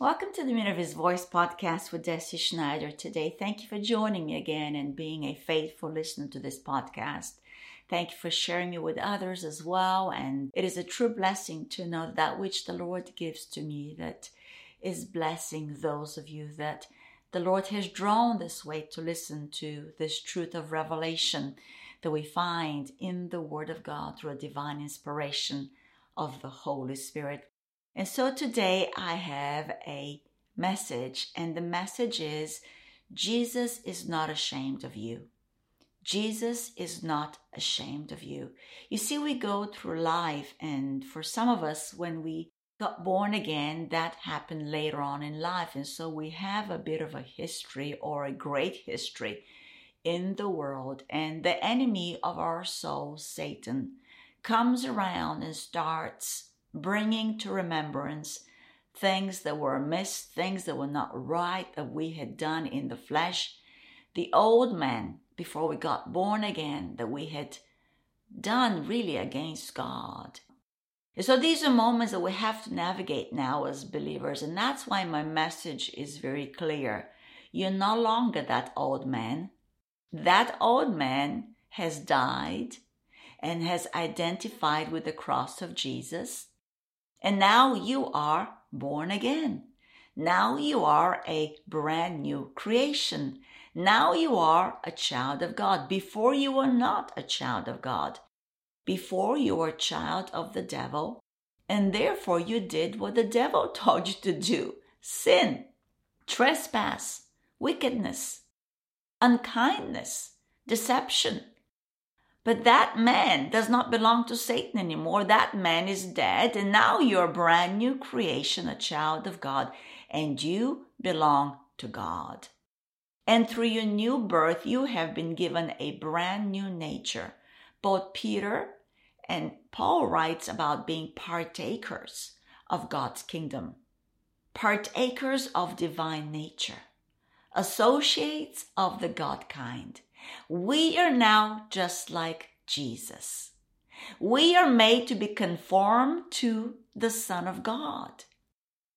Welcome to the His Voice podcast with Deci Schneider today. Thank you for joining me again and being a faithful listener to this podcast. Thank you for sharing me with others as well. And it is a true blessing to know that which the Lord gives to me that is blessing those of you that the Lord has drawn this way to listen to this truth of revelation that we find in the Word of God through a divine inspiration of the Holy Spirit. And so today I have a message, and the message is Jesus is not ashamed of you. Jesus is not ashamed of you. You see, we go through life, and for some of us, when we got born again, that happened later on in life. And so we have a bit of a history or a great history in the world. And the enemy of our soul, Satan, comes around and starts bringing to remembrance things that were amiss, things that were not right that we had done in the flesh, the old man before we got born again that we had done really against God. And so these are moments that we have to navigate now as believers, and that's why my message is very clear. You're no longer that old man. That old man has died and has identified with the cross of Jesus. And now you are born again. Now you are a brand new creation. Now you are a child of God. Before you were not a child of God. Before you were a child of the devil. And therefore you did what the devil told you to do sin, trespass, wickedness, unkindness, deception, but that man does not belong to Satan anymore. That man is dead, and now you're a brand new creation, a child of God, and you belong to God. And through your new birth, you have been given a brand new nature. Both Peter and Paul writes about being partakers of God's kingdom, partakers of divine nature, associates of the God kind we are now just like Jesus. We are made to be conformed to the Son of God.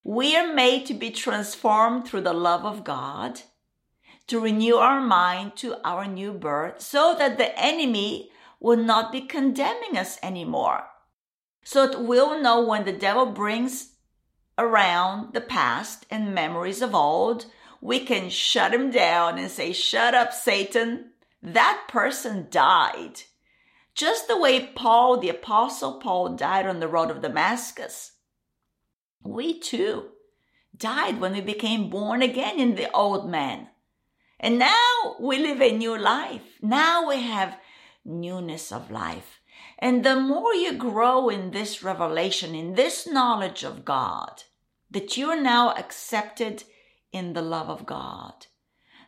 We are made to be transformed through the love of God, to renew our mind to our new birth, so that the enemy will not be condemning us anymore. So that we'll know when the devil brings around the past and memories of old, we can shut him down and say, Shut up, Satan that person died. Just the way Paul, the apostle Paul, died on the road of Damascus. We too died when we became born again in the old man. And now we live a new life. Now we have newness of life. And the more you grow in this revelation, in this knowledge of God, that you're now accepted in the love of God,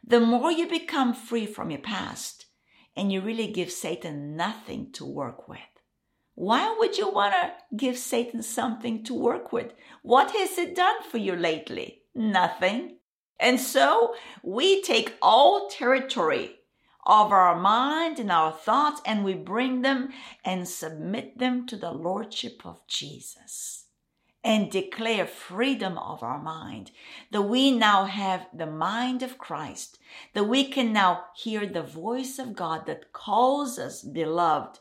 the more you become free from your past and you really give Satan nothing to work with. Why would you want to give Satan something to work with? What has it done for you lately? Nothing. And so we take all territory of our mind and our thoughts and we bring them and submit them to the Lordship of Jesus and declare freedom of our mind, that we now have the mind of Christ, that we can now hear the voice of God that calls us beloved,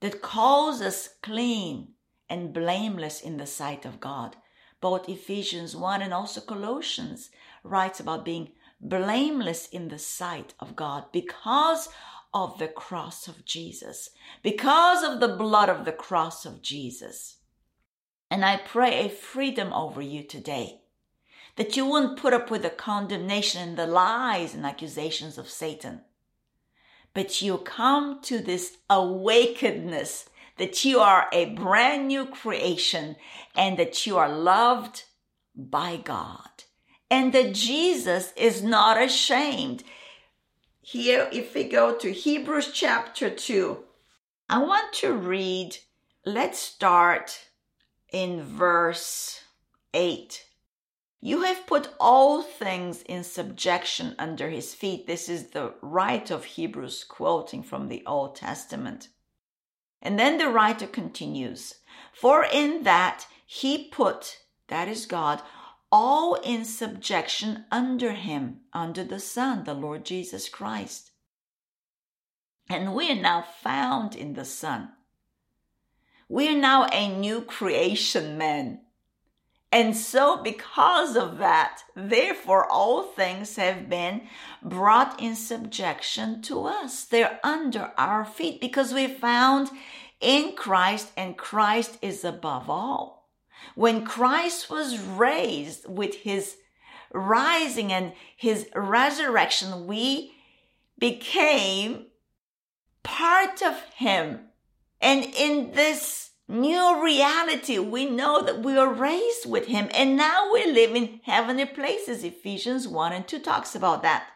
that calls us clean and blameless in the sight of God. Both Ephesians 1 and also Colossians writes about being blameless in the sight of God because of the cross of Jesus, because of the blood of the cross of Jesus. And I pray a freedom over you today. That you won't put up with the condemnation and the lies and accusations of Satan. But you come to this awakenedness that you are a brand new creation and that you are loved by God. And that Jesus is not ashamed. Here, if we go to Hebrews chapter 2, I want to read, let's start in verse 8. You have put all things in subjection under his feet. This is the writer of Hebrews quoting from the Old Testament. And then the writer continues For in that he put, that is God, all in subjection under him, under the Son, the Lord Jesus Christ. And we are now found in the Son. We are now a new creation, man. And so, because of that, therefore, all things have been brought in subjection to us. They're under our feet because we found in Christ, and Christ is above all. When Christ was raised with his rising and his resurrection, we became part of him. And in this new reality. We know that we are raised with him and now we live in heavenly places. Ephesians 1 and 2 talks about that.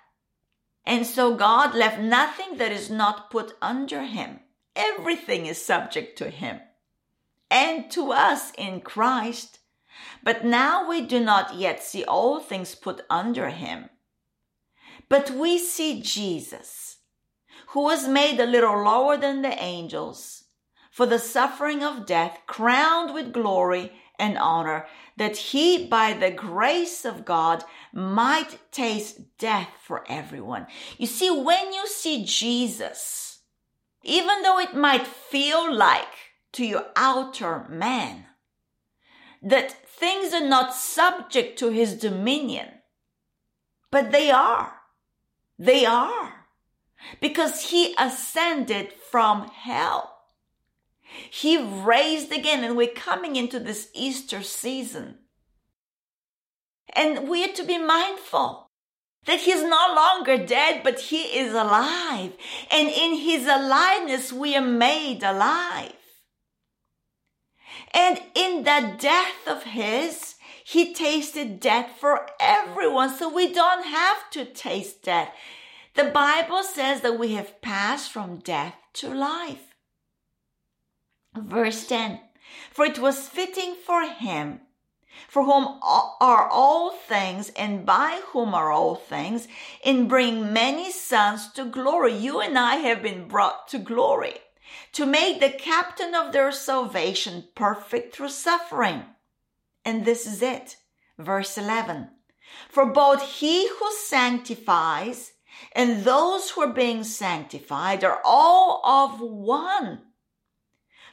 And so God left nothing that is not put under him. Everything is subject to him and to us in Christ. But now we do not yet see all things put under him. But we see Jesus, who was made a little lower than the angels for the suffering of death, crowned with glory and honor, that he, by the grace of God, might taste death for everyone. You see, when you see Jesus, even though it might feel like to your outer man that things are not subject to his dominion, but they are. They are. Because he ascended from hell. He raised again, and we're coming into this Easter season. And we are to be mindful that he's no longer dead, but he is alive. And in his aliveness, we are made alive. And in that death of his, he tasted death for everyone, so we don't have to taste death. The Bible says that we have passed from death to life. Verse 10 For it was fitting for him, for whom are all things, and by whom are all things, in bring many sons to glory. You and I have been brought to glory, to make the captain of their salvation perfect through suffering. And this is it. Verse 11. For both he who sanctifies and those who are being sanctified are all of one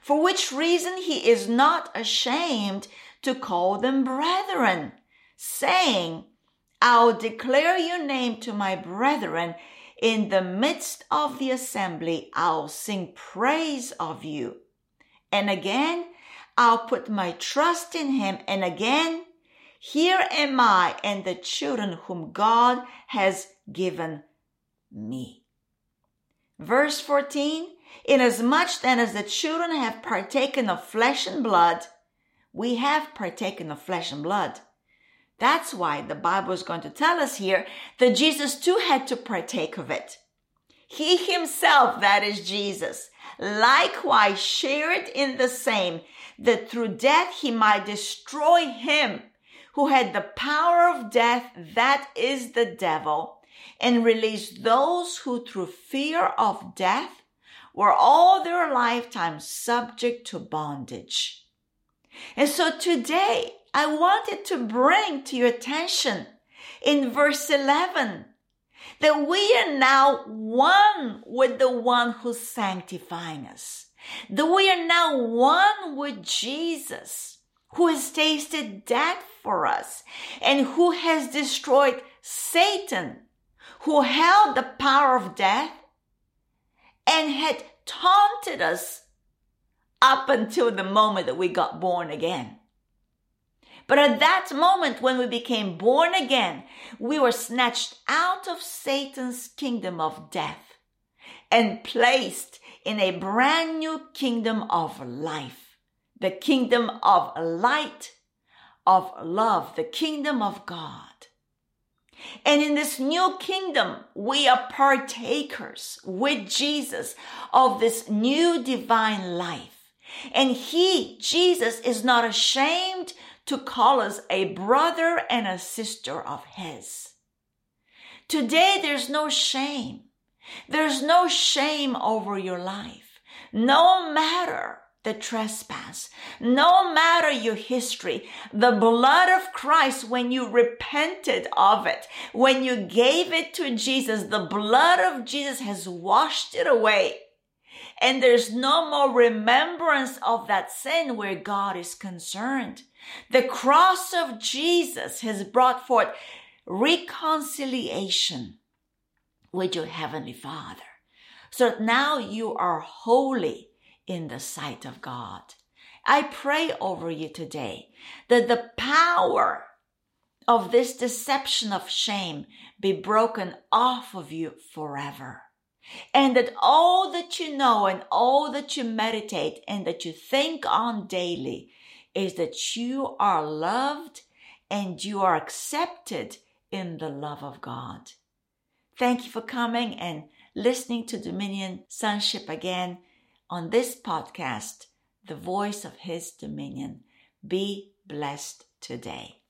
for which reason he is not ashamed to call them brethren, saying, I'll declare your name to my brethren. In the midst of the assembly, I'll sing praise of you. And again, I'll put my trust in him. And again, here am I and the children whom God has given me. Verse 14 Inasmuch then as the children have partaken of flesh and blood, we have partaken of flesh and blood. That's why the Bible is going to tell us here that Jesus too had to partake of it. He himself, that is Jesus, likewise shared in the same, that through death he might destroy him who had the power of death, that is the devil, and release those who through fear of death were all their lifetime subject to bondage. And so today I wanted to bring to your attention in verse 11 that we are now one with the one who's sanctifying us. That we are now one with Jesus who has tasted death for us and who has destroyed Satan, who held the power of death and had taunted us up until the moment that we got born again. But at that moment, when we became born again, we were snatched out of Satan's kingdom of death and placed in a brand new kingdom of life, the kingdom of light, of love, the kingdom of God. And in this new kingdom, we are partakers with Jesus of this new divine life. And he, Jesus, is not ashamed to call us a brother and a sister of his. Today, there's no shame. There's no shame over your life. No matter the trespass. No matter your history, the blood of Christ, when you repented of it, when you gave it to Jesus, the blood of Jesus has washed it away. And there's no more remembrance of that sin where God is concerned. The cross of Jesus has brought forth reconciliation with your Heavenly Father. So now you are holy in the sight of God. I pray over you today that the power of this deception of shame be broken off of you forever. And that all that you know and all that you meditate and that you think on daily is that you are loved and you are accepted in the love of God. Thank you for coming and listening to Dominion Sonship again on this podcast, The Voice of His Dominion. Be blessed today.